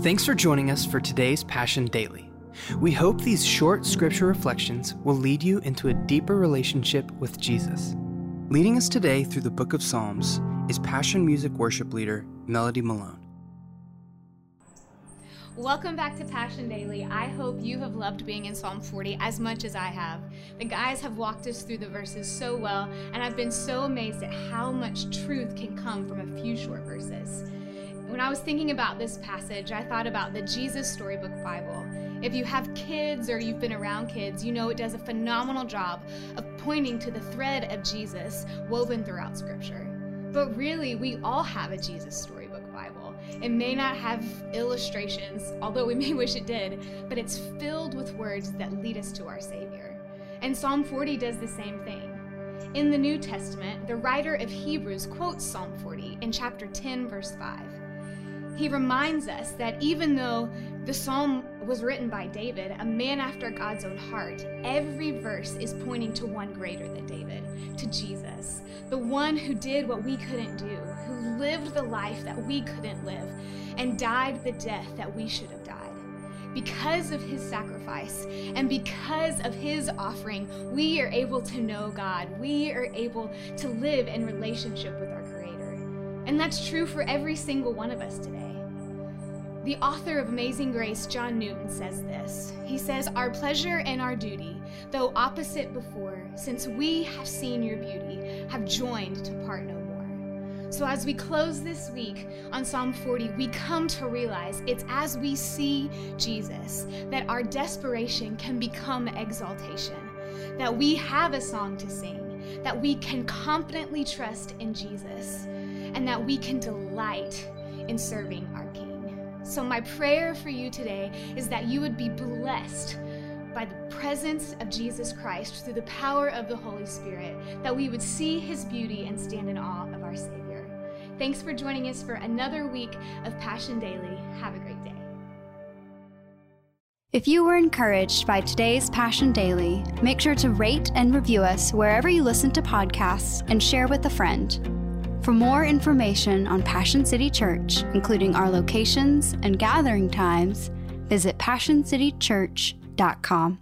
Thanks for joining us for today's Passion Daily. We hope these short scripture reflections will lead you into a deeper relationship with Jesus. Leading us today through the book of Psalms is Passion Music worship leader Melodie Malone. Welcome back to Passion Daily. I hope you have loved being in Psalm 40 as much as I have. The guys have walked us through the verses so well, and I've been so amazed at how much truth can come from a few short verses. When I was thinking about this passage, I thought about the Jesus Storybook Bible. If you have kids or you've been around kids, you know it does a phenomenal job of pointing to the thread of Jesus woven throughout Scripture. But really, we all have a Jesus Storybook Bible. It may not have illustrations, although we may wish it did, but it's filled with words that lead us to our Savior. And Psalm 40 does the same thing. In the New Testament, the writer of Hebrews quotes Psalm 40 in chapter 10, verse 5 he reminds us that even though the psalm was written by David, a man after God's own heart, every verse is pointing to one greater than David, to Jesus, the one who did what we couldn't do, who lived the life that we couldn't live, and died the death that we should have died. Because of his sacrifice and because of his offering, we are able to know God. We are able to live in relationship with our. And that's true for every single one of us today. The author of Amazing Grace, John Newton, says this. He says, Our pleasure and our duty, though opposite before, since we have seen your beauty, have joined to part no more. So as we close this week on Psalm 40, we come to realize it's as we see Jesus that our desperation can become exaltation, that we have a song to sing, that we can confidently trust in Jesus, and that we can delight in serving our King. So, my prayer for you today is that you would be blessed by the presence of Jesus Christ through the power of the Holy Spirit, that we would see his beauty and stand in awe of our Savior. Thanks for joining us for another week of Passion Daily. Have a great day. If you were encouraged by today's Passion Daily, make sure to rate and review us wherever you listen to podcasts and share with a friend. For more information on Passion City Church, including our locations and gathering times, visit PassionCityChurch.com.